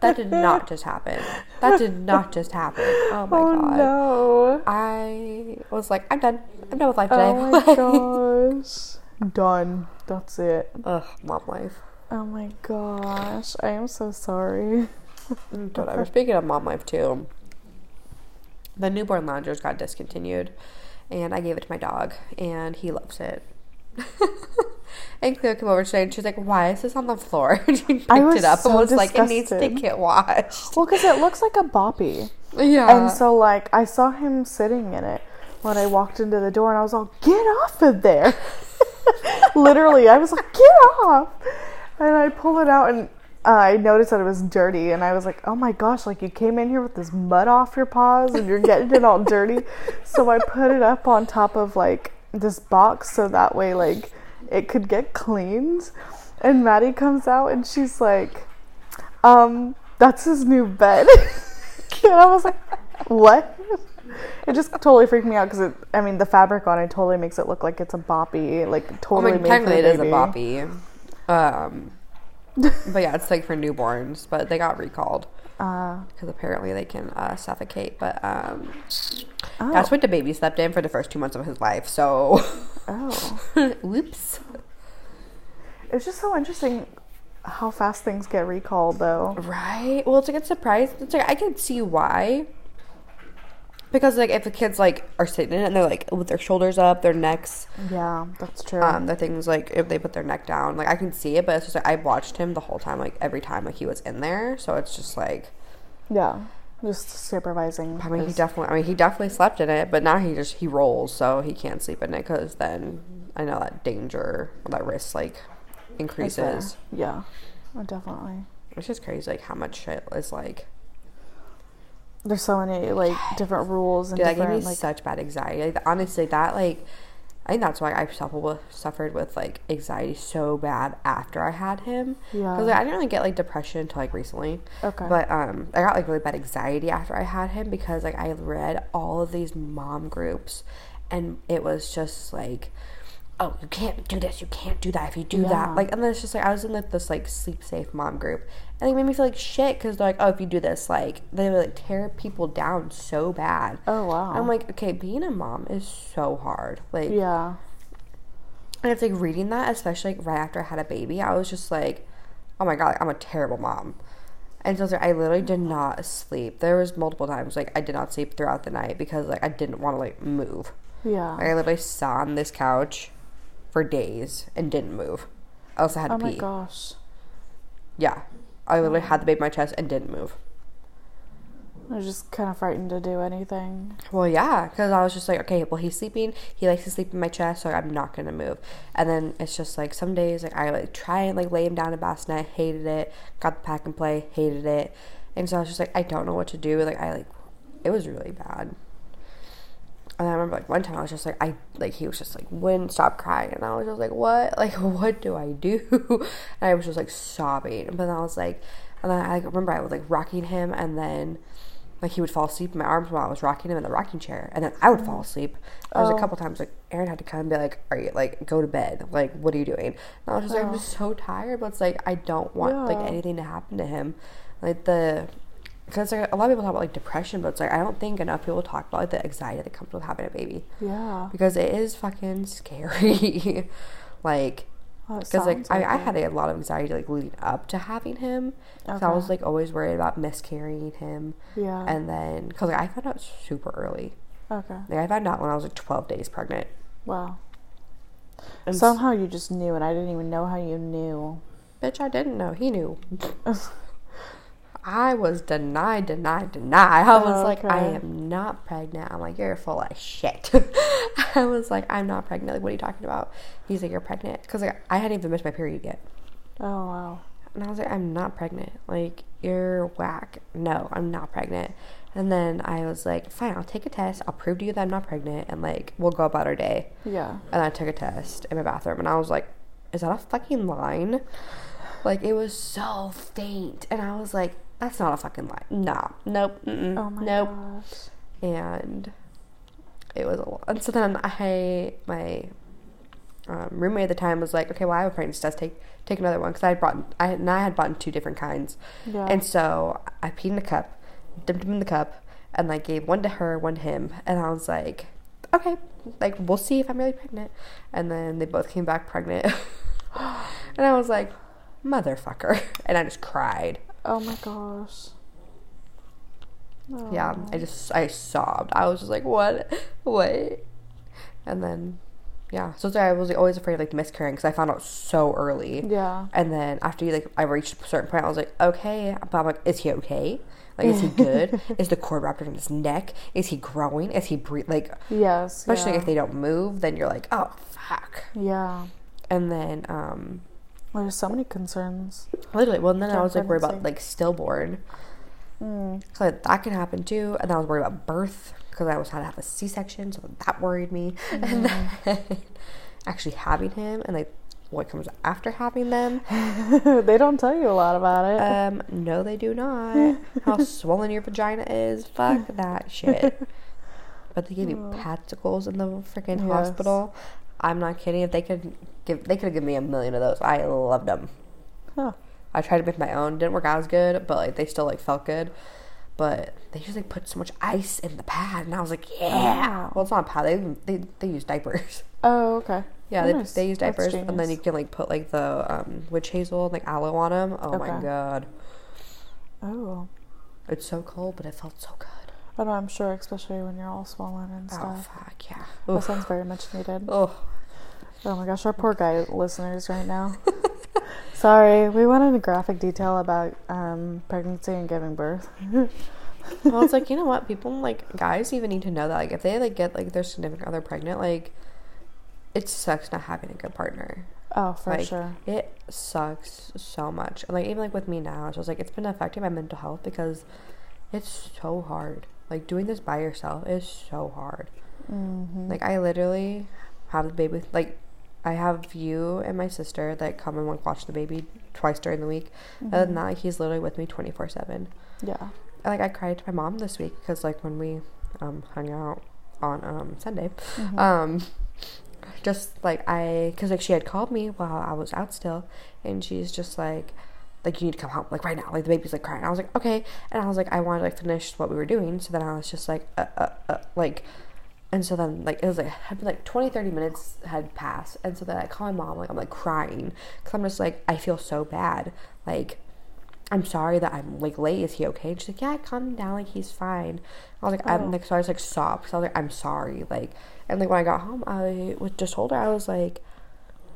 that did not just happen. That did not just happen. Oh my Oh god. no. I was like, I'm done. I'm done with life today. Oh my gosh. Done. That's it. Ugh, mom life. Oh my gosh. I am so sorry. Mm, Whatever. Speaking of mom life too, the newborn loungers got discontinued, and I gave it to my dog, and he loves it. and Cleo came over today, and she's like, "Why is this on the floor?" and she picked I was it up so and was like, "It needs to disgusted. get washed." Well, because it looks like a boppy. Yeah. And so, like, I saw him sitting in it when I walked into the door, and I was all, get off of there. Literally, I was like, get off. And I pulled it out, and uh, I noticed that it was dirty, and I was like, oh my gosh, like, you came in here with this mud off your paws, and you're getting it all dirty. So I put it up on top of, like, this box so that way, like, it could get cleaned. And Maddie comes out, and she's like, um, that's his new bed. and I was like, what? It just totally freaked me out because it. I mean, the fabric on it totally makes it look like it's a boppy, like I totally mean, made for technically it is a boppy. Um, but yeah, it's like for newborns, but they got recalled Uh, because apparently they can uh, suffocate. But um, oh, that's what the baby slept in for the first two months of his life. So, oh, whoops. it's just so interesting how fast things get recalled, though. Right. Well, it's a good surprise. It's like I can see why. Because like if the kids like are sitting in it and they're like with their shoulders up, their necks, Yeah, that's true. um, the things like if they put their neck down, like I can see it, but it's just like I watched him the whole time, like every time like he was in there, so it's just like yeah, just supervising. I mean he definitely I mean he definitely slept in it, but now he just he rolls, so he can't sleep in it because then I know that danger, that risk like increases. Yeah, oh, definitely. It's just crazy like how much shit is like There's so many like different rules and Dude, that gave me like. such bad anxiety. Like, honestly, that like, I think that's why I suffered with, suffered with like anxiety so bad after I had him. Yeah. Because like, I didn't really get like depression until like recently. Okay. But um, I got like really bad anxiety after I had him because like I read all of these mom groups, and it was just like. Oh, you can't do this. You can't do that. If you do Yeah. that, like, and then it's just like I was in like this like sleep safe mom group, and it made me feel like shit because they're like, oh, if you do this, like, they would like tear people down so bad. oh wow. I'm like, okay, being a mom is so hard. Like, yeah. and it's like reading that, especially like right after I had a baby, I was just like, oh my god, like, I'm a terrible mom. And so I was like, I literally did not sleep. There was multiple times like I did not sleep throughout the night because like I didn't want to like move. Yeah. Like, I literally sat on this couch for days and didn't move. I also had to oh my gosh. Yeah, I literally had the baby in my chest and didn't move. I was just kind of frightened to do anything. Well, yeah, because I was just like, okay, well, he's sleeping. He likes to sleep in my chest, so I'm not gonna move. And then it's just like some days, like I like try and like lay him down in a bassinet, hated it. Got the pack and play, hated it. And so I was just like, I don't know what to do. Like I like, it was really bad. And I remember like one time I was just like, I like he was just like wouldn't stop crying, and I was just like, what? Like what do I do? And I was just like sobbing. But then I was like, and then I like, remember I was like rocking him, and then like he would fall asleep in my arms while I was rocking him in the rocking chair, and then I would fall asleep. There was Oh. a couple oh. times like Aaron had to come and be like, "Are you like go to bed? Like what are you doing?" And I was just like, "I'm Oh. just so tired," but it's like I don't want like anything to happen to him, like the. Because like, a lot of people talk about like depression, but it's like I don't think enough people talk about like the anxiety that comes with having a baby Yeah. because it is fucking scary. like Well, it because like I, I had a lot of anxiety like leading up to having him. Because I was like always worried about miscarrying him, Yeah. and then because like, I found out super early. okay. Like I found out when I was like twelve days pregnant. Wow. And Somehow you just knew, and I didn't even know how you knew. bitch, I didn't know. He knew. I was denied, denied, denied. I was Oh, like, I am not pregnant. I'm like, you're full of shit. I was like, I'm not pregnant. Like, what are you talking about? He's like, you're pregnant. Because like, I hadn't even missed my period yet. Oh wow. And I was like, I'm not pregnant. Like, you're whack. No, I'm not pregnant. And then I was like, fine, I'll take a test. I'll prove to you that I'm not pregnant. And like, we'll go about our day. Yeah. And I took a test in my bathroom. And I was like, is that a fucking line? Like, it was so faint. And I was like, that's not a fucking lie. Nah, nope, Oh my nope. gosh. And it was a lot. And so then I, my um, roommate at the time was like, okay, well, I have a pregnancy test. Take take another one because I had brought I and I had bought two different kinds. Yeah. And so I peed in a cup, dipped them in the cup, and like gave one to her, one to him. And I was like, okay, like we'll see if I'm really pregnant. And then they both came back pregnant. and I was like, motherfucker. And I just cried. Oh my gosh. Yeah, Oh. I just I sobbed. I was just like, what, what? And then, yeah. So like I was like, always afraid of like miscarrying because I found out so early. Yeah. And then after you like I reached a certain point, I was like, okay. But I'm like, is he okay? Like, is he good? is the cord wrapped around his neck? Is he growing? Is he breathing? Like, Yes. especially yeah. if they don't move, then you're like, oh fuck. Yeah. And then, um, There's so many concerns. literally, well, and then I was like worried about like stillborn. Mm. So like, that could happen too. And then I was worried about birth because I was had to have a C section, so that worried me. And then actually having him and like what comes after having them. they don't tell you a lot about it. Um, no, they do not. How swollen your vagina is, fuck that shit. But they give you Oh. in the freaking Yes. hospital. I'm not kidding. If they could give, they could have given me a million of those. I loved them. Huh. I tried to make my own. Didn't work out as good, but like they still like felt good. But they just like put so much ice in the pad, and I was like, yeah. Oh. Well, it's not a pad. They they, they use diapers. Oh, okay. Yeah, Oh, they, nice. they use diapers, and then you can like put like the um, witch hazel and like aloe on them. Oh my god, Oh. it's so cold, but it felt so good. Know, I'm sure, especially when you're all swollen and stuff. Oh fuck yeah. that Oof. sounds very much needed. Oh, Oh my gosh, our poor guy listeners right now. Sorry, we went into graphic detail about um, pregnancy and giving birth. well, it's like you know what? People like guys even need to know that like if they like get like their significant other pregnant, like it sucks not having a good partner. Oh, for Like, sure. It sucks so much. And like even like with me now, it's just like it's been affecting my mental health because it's so hard. Like doing this by yourself is so hard. hmm Like I literally have the baby like I have you and my sister that come and watch the baby twice during the week. Other than that, like, he's literally with me twenty four seven. Yeah. Like I cried to my mom this week because like when we um hung out on um Sunday, Mhm. um just like I because like she had called me while I was out still, and she's just like. Like you need to come home, like right now. Like the baby's like crying. I was like, okay, and I was like, I wanted to like finish what we were doing. So then I was just like, uh, uh, uh, like, and so then, like, it was like, had been like 20, 30 minutes had passed. And so then I call my mom, like, I'm like crying. Cause I'm just like, I feel so bad. Like, I'm sorry that I'm like late. Is he okay? And she's like, yeah, calm down. Like, he's fine. I was like, Oh. I'm like, so I was like, sobbed. Cause I was like, I'm sorry. Like, and like when I got home, I was just told her, I was like,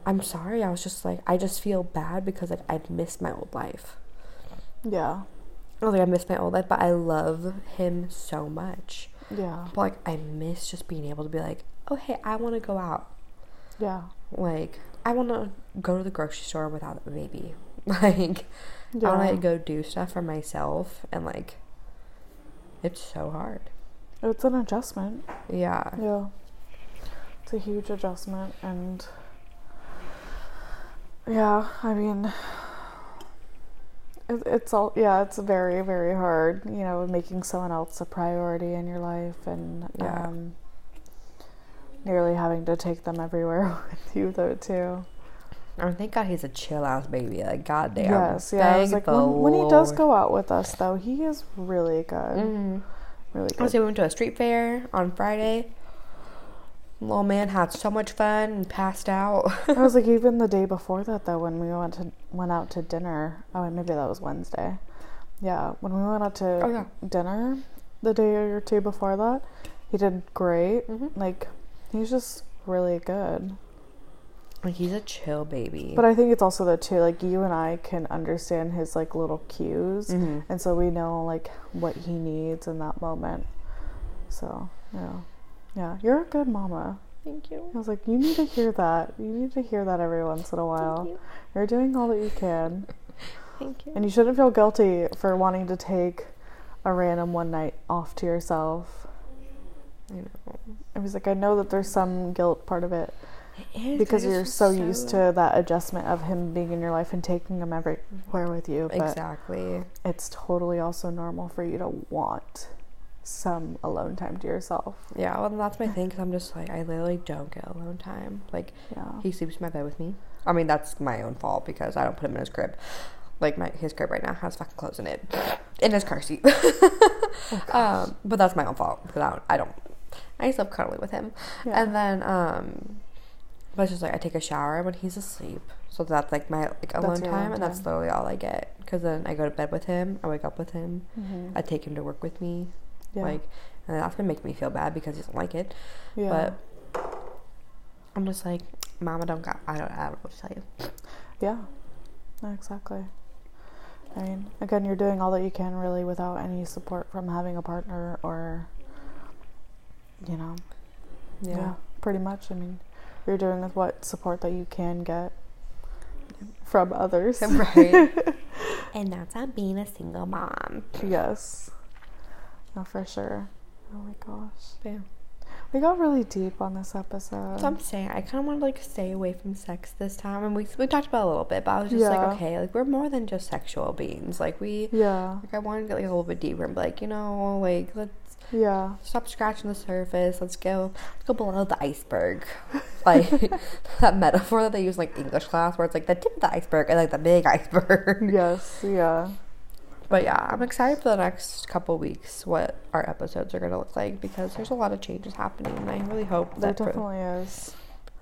I'm sorry. I was just like, I just feel bad because like I'd missed my old life. Yeah. I was like, I miss my old life, but I love him so much. Yeah. But like, I miss just being able to be like, oh, hey, I want to go out. Yeah. Like, I want to go to the grocery store without a baby. Like, I want Yeah. to go do stuff for myself. And like, it's so hard. It's an adjustment. Yeah. Yeah. It's a huge adjustment and yeah, I mean it, it's all yeah it's very very hard you know making someone else a priority in your life and Yeah. um nearly having to take them everywhere with you though too I mean, thank God he's a chill ass baby. Like, goddamn. yes yeah i was like when, when he does go out with us though he is really good Mhm. really I good we went to a street fair on Friday. Little man had so much fun and passed out. I was like, even the day before that, though, when we went to went out to dinner. Oh, and maybe that was Wednesday. Yeah, when we went out to Oh, yeah. dinner the day or two before that, he did great. Mhm. Like, he's just really good. like, he's a chill baby. But I think it's also that too. Like, you and I can understand his like little cues, Mhm. and so we know like what he needs in that moment. So yeah, yeah, you're a good mama. Thank you. I was like, you need to hear that. You need to hear that every once in a while. You. You're doing all that you can. Thank you. And you shouldn't feel guilty for wanting to take a random one night off to yourself. I know. I was like, I know that there's some guilt part of it It is, because you're just so used to that adjustment of him being in your life and taking him everywhere with you. But Exactly. it's totally also normal for you to want some alone time to yourself. Yeah, well, that's my thing because I'm just like, I literally don't get alone time. Like, Yeah. he sleeps in my bed with me. I mean, that's my own fault because I don't put him in his crib. Like, my his crib right now has fucking clothes in it, in his car seat. um, but that's my own fault because I don't, I don't, I sleep cuddly with him. Yeah. And then, um, but it's just like I take a shower when he's asleep. So that's like my like alone your time, and that's literally all I get. Because then I go to bed with him, I wake up with him, Mhm. I take him to work with me, yeah. like, and that's gonna make me feel bad because he doesn't like it. yeah. But I'm just like, Mama, don't got. I don't. I don't know what to tell you. Yeah, no, exactly. I mean, again, you're doing all that you can really without any support from having a partner or, you know, yeah, pretty much. I mean, you're doing with what support that you can get from others. right. and that's on being a single mom. yes, no, for sure. Oh my gosh, Yeah. we got really deep on this episode. So I'm saying I kind of want to like stay away from sex this time, and we we talked about it a little bit, but I was just Yeah. like, okay, like we're more than just sexual beings. Like we, yeah, like I want to get like a little bit deeper and be like, you know, like let's yeah, stop scratching the surface. Let's go, let's go below the iceberg. Like that metaphor that they use in like English class, where it's like the tip of the iceberg and like the big iceberg. yes, yeah. But yeah, I'm excited for the next couple weeks what our episodes are gonna look like because there's a lot of changes happening, and I really hope There that for, definitely is.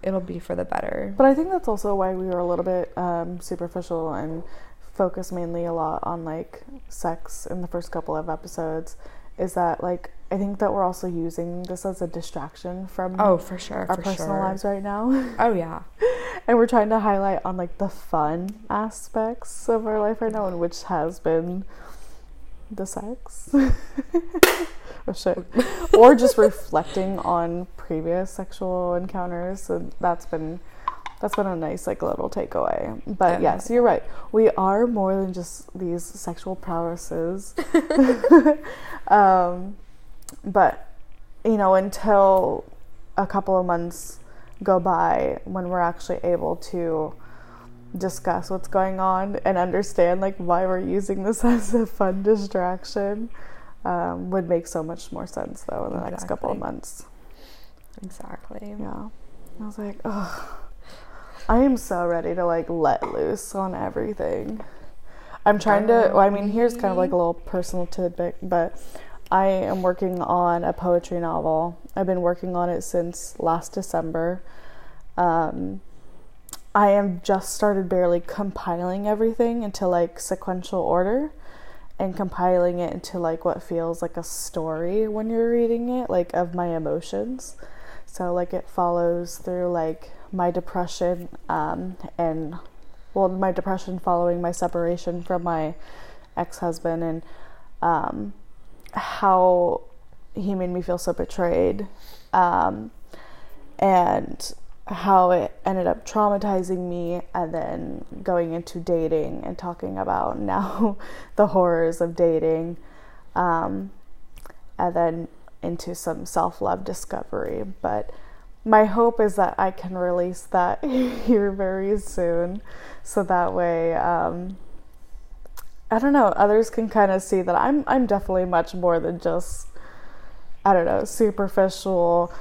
it'll be for the better. But I think that's also why we were a little bit um, superficial and focused mainly a lot on like sex in the first couple of episodes. Is that like I think that we're also using this as a distraction from Oh, for sure, our for personal sure. lives right now, Oh yeah, and we're trying to highlight on like the fun aspects of our life right now, and which has been the sex. oh shit. or just reflecting on previous sexual encounters. And that's been that's been a nice like little takeaway. But Yeah. yes, you're right. We are more than just these sexual prowesses. um, but you know, until a couple of months go by when we're actually able to discuss what's going on and understand like why we're using this as a fun distraction um, would make so much more sense though in the next couple of months. Exactly. yeah. I was like oh i am so ready to like let loose on everything. I'm trying to well, i mean here's kind of like a little personal tidbit but i am working on a poetry novel i've been working on it since last december um, I am just started barely compiling everything into like sequential order and compiling it into like what feels like a story when you're reading it, like of my emotions. So like it follows through like my depression um, and well my depression following my separation from my ex-husband and um, how he made me feel so betrayed um, and how it ended up traumatizing me and then going into dating and talking about now the horrors of dating um, and then into some self-love discovery. But my hope is that i can release that here very soon so that way um, I don't know, others can kind of see that I'm I'm definitely much more than just I don't know, superficial,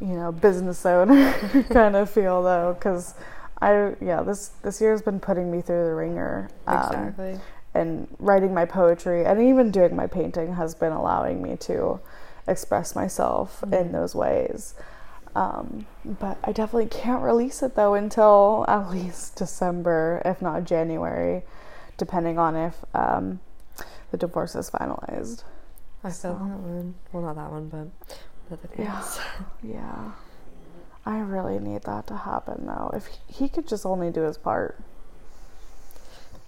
you know, business owner kind of feel though cuz I yeah, this this year's been putting me through the ringer. Um, Exactly. and writing my poetry and even doing my painting has been allowing me to express myself in those ways. Um, but I definitely can't release it though until at least December, if not January, depending on if um, the divorce is finalized. I feel that one. Well, not that one, but the other Yeah. Yeah. I really need that to happen though. If he, could just only do his part.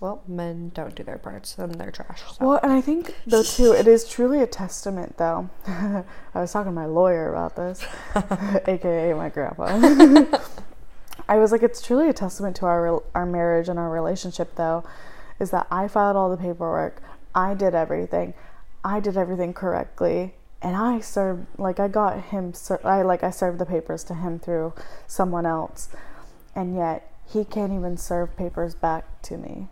Well, men don't do their parts, and they're trash. So. Well, and I think though too, it is truly a testament though. I was talking to my lawyer about this, aka my grandpa. I was like, it's truly a testament to our our marriage and our relationship though, is that I filed all the paperwork, I did everything, I did everything correctly, and I served like I got him. I like I served the papers to him through someone else, and yet he can't even serve papers back to me.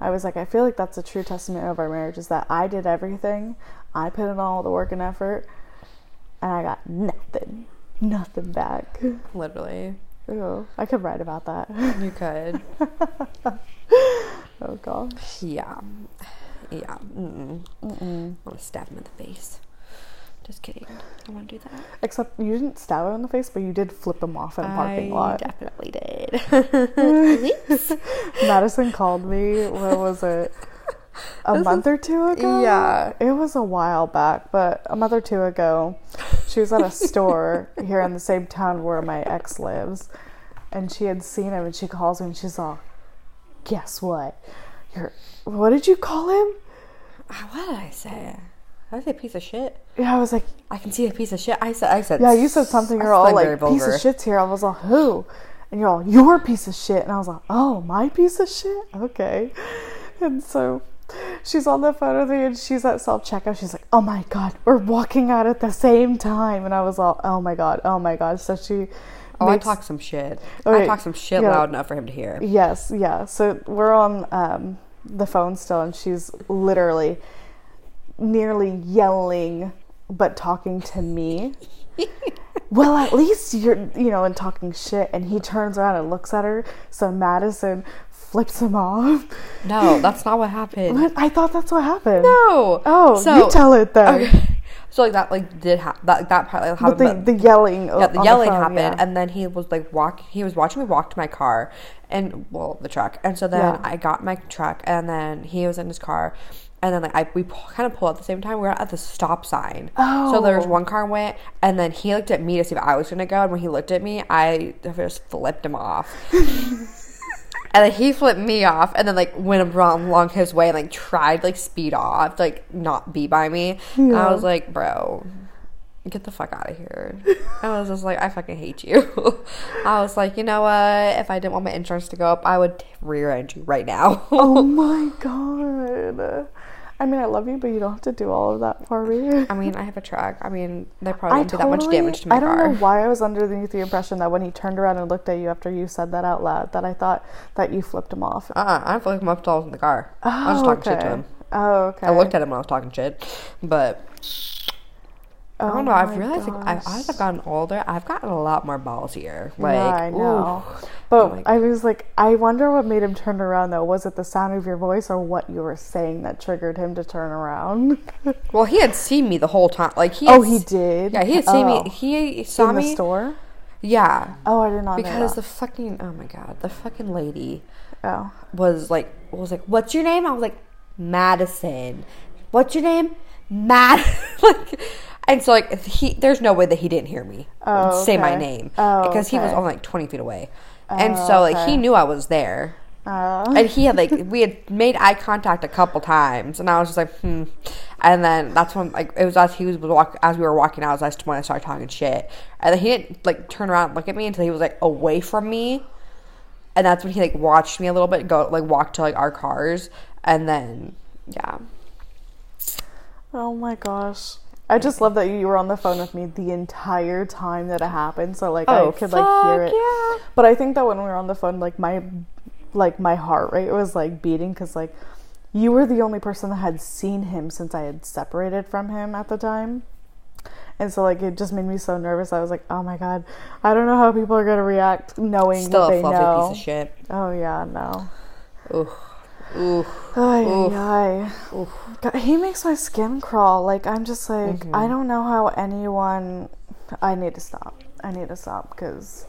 I was like, I feel like that's a true testament of our marriage is that I did everything, I put in all the work and effort, and I got nothing, nothing back. Literally, Ooh, I could write about that. you could. Oh gosh. yeah, yeah. Mm-mm. Mm-mm. I want to stab him in the face. Just kidding. I want to do that. Except you didn't stab him in the face, but you did flip him off in a parking lot. I lot. definitely did. Madison called me. What was it? A This month or two ago. Yeah. it was a while back, but a month or two ago, she was at a store here in the same town where my ex lives, and she had seen him, and she calls me, and she's all, "Guess what? You're what did you call him?" Ah, what did I say? I say piece of shit. Yeah, I was like, I can see a piece of shit. I said. I said. "Yeah, you said something." You're all like, "Piece of shit's here." I was all, "Who?" And you're all, "Your piece of shit." And I was like, "Oh, my piece of shit." Okay, and so. She's on the phone with me and she's at self checkout. She's like, "Oh my god, we're walking out at the same time," and I was all, "Oh my god, oh my god." So she, Oh, I talk some shit. Okay, I talk some shit yeah. loud enough for him to hear. Yes, yeah. So we're on um, the phone still, and she's literally nearly yelling, but talking to me. well, at least you're, you know, and talking shit. And he turns around and looks at her. So Madison flips him off. No, that's not what happened. But I thought that's what happened. No. Oh, so, you tell it then. Okay. So like that like did happen. That that part like, But happened. the, but- the yelling. yeah, the yelling phone, happened, yeah. and then he was like walk. He was watching me walk to my car, and well, the truck. And so then Yeah. I got my truck, and then he was in his car, and then like I we kind of pulled at the same time. We were at the stop sign. Oh. So there was Oh. one car went, and then he looked at me to see if I was gonna go. And when he looked at me, I just flipped him off. And then he flipped me off, and then like went along along his way, and like tried like speed off, like not be by me. And I was like, bro, get the fuck out of here. I was just like, I fucking hate you. I was like, you know what? If I didn't want my insurance to go up, I would rear end you right now. oh my god. I mean, I love you, but you don't have to do all of that for me. I mean, I have a truck. I mean, they probably I didn't do that much damage to my car. I don't car. know why I was underneath the impression that when he turned around and looked at you after you said that out loud, that I thought that you flipped him off. Uh, uh I flick him till I was in the car. I was Oh, talking shit to him. Oh, okay. I looked at him when I was talking shit, but I Oh don't know. I've realized like, I, as I've gotten older, I've gotten a lot more balls here. Like, yeah, I ooh. know. But my I was like, I wonder what made him turn around though. Was it the sound of your voice or what you were saying that triggered him to turn around? Well, he had seen me the whole time. Like he. oh, he did. Yeah, he had seen Oh. me. He saw in the me. store. Yeah, Oh, I did not because the fucking oh my god, the fucking lady oh, was like was like, "What's your name?" I was like, "Madison." What's your name? Mad. like, and so like he, there's no way that he didn't hear me Oh, say my name Oh, because he was only like 20 feet away, and Oh, so like okay. he knew I was there. uh, and he had like we had made eye contact a couple times, and I was just like, hmm. And then that's when like it was as he was walk as we were walking out, as I when I started talking shit, and then he didn't like turn around and look at me until he was like away from me, and that's when he like watched me a little bit go like walk to like our cars, and then yeah, Oh my gosh. I just love that you were on the phone with me the entire time that it happened. So like Oh, I could like hear it. yeah. But I think that when we were on the phone, like my like my heart rate was like beating because like you were the only person that had seen him since I had separated from him at the time. And so like it just made me so nervous. I was like, "Oh my god, I don't know how people are gonna react knowing Still what a they fluffy know." piece of shit. Oh yeah, no. Ooh. Ooh. Ay, Oof. ay, Oof. God, he makes my skin crawl. Like I'm just like Mm-hmm. I don't know how anyone. I need to stop. I need to stop because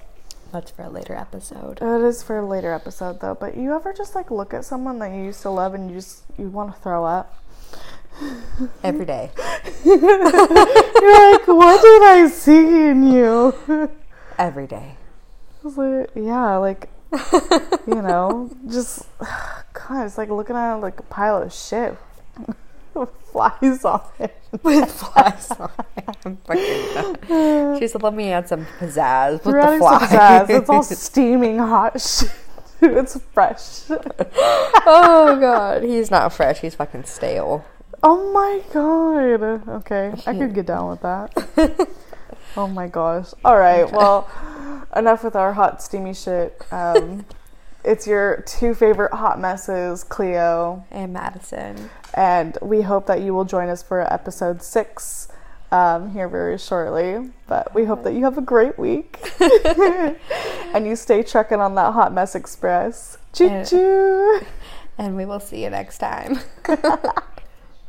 That's for a later episode. it is for a later episode though. But you ever just like look at someone that you used to love and you just you want to throw up? Every day. You're like, what did I see in you? Every day. Like, yeah, like you know, just God, it's like looking at like a pile of shit with flies on it. With flies on it. I'm fucking done. She said, let me add some pizzazz with We're the flies. pizzazz. It's all steaming hot shit. It's fresh. oh, God. He's not fresh. He's fucking stale. Oh my god. Okay, I could get down with that. Oh my gosh. All right. Well, enough with our hot steamy shit. Um, it's your two favorite hot messes, Cleo, And Madison. and we hope that you will join us for episode six um, here very shortly. But we hope that you have a great week and you stay trucking on that hot mess express. Choo choo. And we will see you next time.